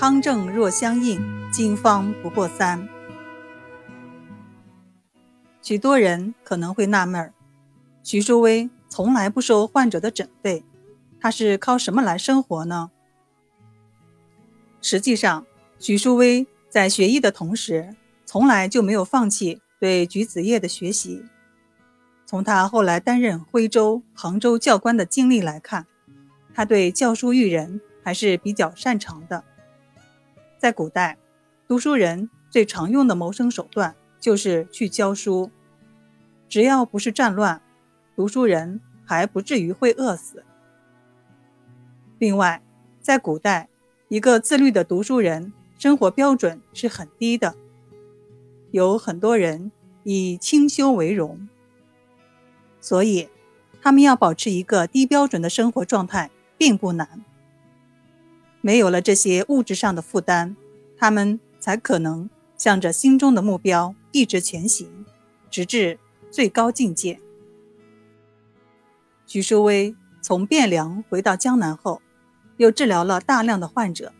汤证若相应，经方不过三。许多人可能会纳闷儿，徐淑薇从来不收患者的诊费，他是靠什么来生活呢？实际上，徐淑薇在学医的同时，从来就没有放弃对橘子叶的学习。从他后来担任徽州、杭州教官的经历来看，他对教书育人还是比较擅长的。在古代，读书人最常用的谋生手段就是去教书。只要不是战乱，读书人还不至于会饿死。另外，在古代，一个自律的读书人生活标准是很低的，有很多人以清修为荣。所以，他们要保持一个低标准的生活状态并不难。没有了这些物质上的负担，他们才可能向着心中的目标一直前行，直至最高境界。徐淑薇从汴梁回到江南后，又治疗了大量的患者。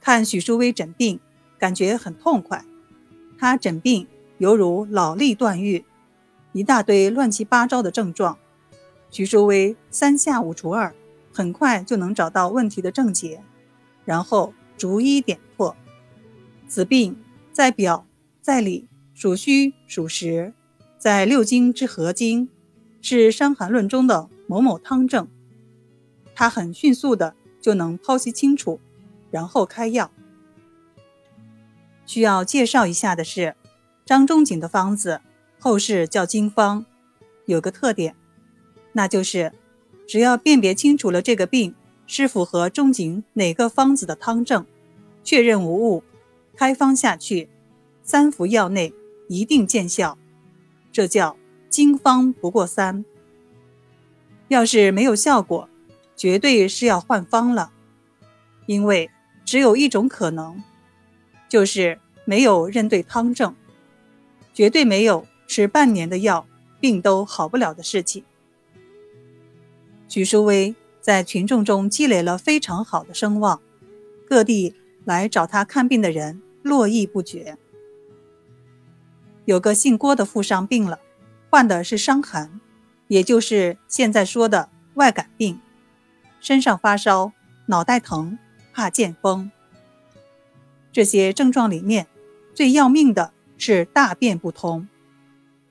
看许淑薇诊病，感觉很痛快。她诊病犹如脑力断狱。一大堆乱七八糟的症状，徐淑薇三下五除二，很快就能找到问题的症结，然后逐一点破。此病在表在里属虚属实，在六经之合经，是《伤寒论》中的某某汤症。他很迅速的就能剖析清楚，然后开药。需要介绍一下的是，张仲景的方子。后世叫经方，有个特点，那就是只要辨别清楚了这个病是符合仲景哪个方子的汤证，确认无误，开方下去，三服药内一定见效。这叫经方不过三。要是没有效果，绝对是要换方了，因为只有一种可能，就是没有认对汤证，绝对没有。吃半年的药，病都好不了的事情。许淑薇在群众中积累了非常好的声望，各地来找他看病的人络绎不绝。有个姓郭的富商病了，患的是伤寒，也就是现在说的外感病，身上发烧，脑袋疼，怕见风。这些症状里面，最要命的是大便不通。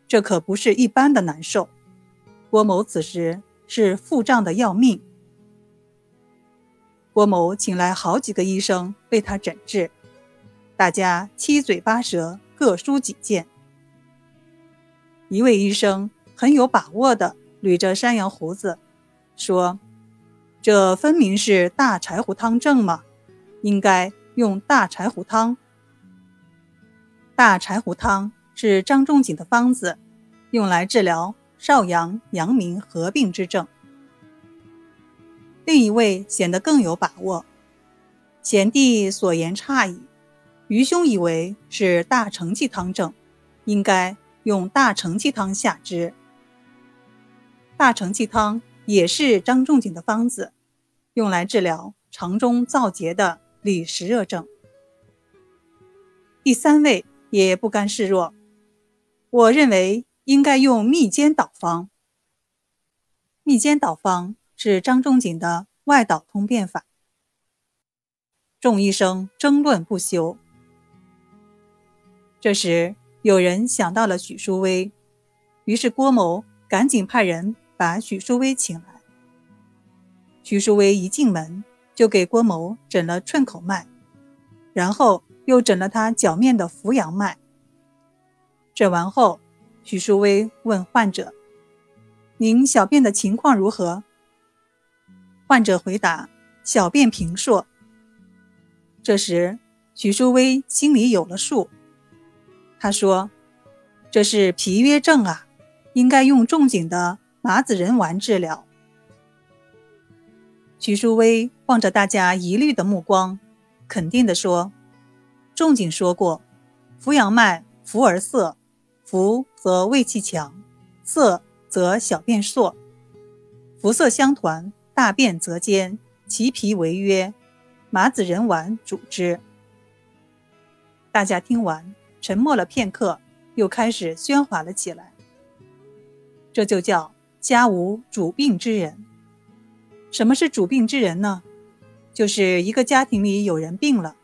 这可不是一般的难受。郭某此时是腹胀的要命。郭某请来好几个医生为他诊治，大家七嘴八舌，各抒己见。一位医生很有把握的捋着山羊胡子，说：“这分明是大柴胡汤症嘛，应该用大柴胡汤。大柴胡汤。”是张仲景的方子，用来治疗少阳、阳明合并之症。另一位显得更有把握，贤弟所言差矣，愚兄以为是大承气汤症，应该用大承气汤下之。大承气汤也是张仲景的方子，用来治疗肠中燥结的里实热症。第三位也不甘示弱。我认为应该用密煎导方。密煎导方是张仲景的外导通便法。众医生争论不休。这时有人想到了许淑薇，于是郭某赶紧派人把许淑薇请来。许淑薇一进门就给郭某诊了寸口脉，然后又诊了他脚面的扶阳脉。诊完后，许淑薇问患者：“您小便的情况如何？”患者回答：“小便平硕。”这时，许淑薇心里有了数，他说：“这是脾约症啊，应该用仲景的麻子仁丸治疗。”许淑薇望着大家疑虑的目光，肯定地说：“仲景说过，扶阳脉浮而涩。”浮则胃气强，涩则小便硕，浮涩相团，大便则坚，其脾为约。麻子仁丸主之。大家听完，沉默了片刻，又开始喧哗了起来。这就叫家无主病之人。什么是主病之人呢？就是一个家庭里有人病了，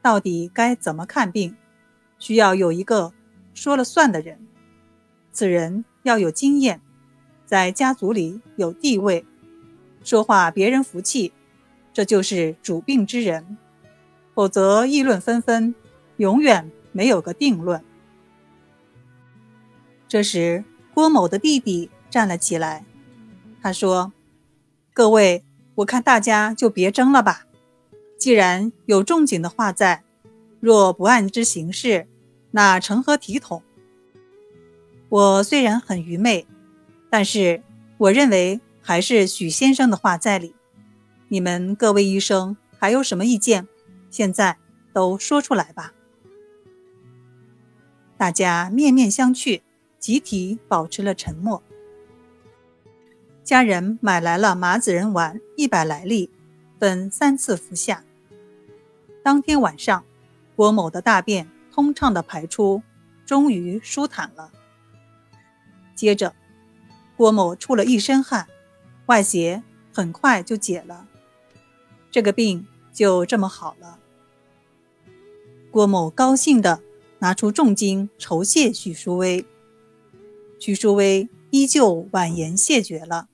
到底该怎么看病，需要有一个说了算的人。此人要有经验，在家族里有地位，说话别人服气，这就是主病之人。否则议论纷纷，永远没有个定论。这时，郭某的弟弟站了起来，他说。各位，我看大家就别争了吧。既然有仲景的话在，若不按之行事，那成何体统？我虽然很愚昧，但是我认为还是许先生的话在理。你们各位医生还有什么意见？现在都说出来吧。大家面面相觑，集体保持了沉默。家人买来了麻子仁丸一百来粒，分三次服下。当天晚上，郭某的大便通畅的排出，终于舒坦了。接着，郭某出了一身汗，外邪很快就解了，这个病就这么好了。郭某高兴的拿出重金酬谢许淑薇，许淑薇依旧婉言谢绝了。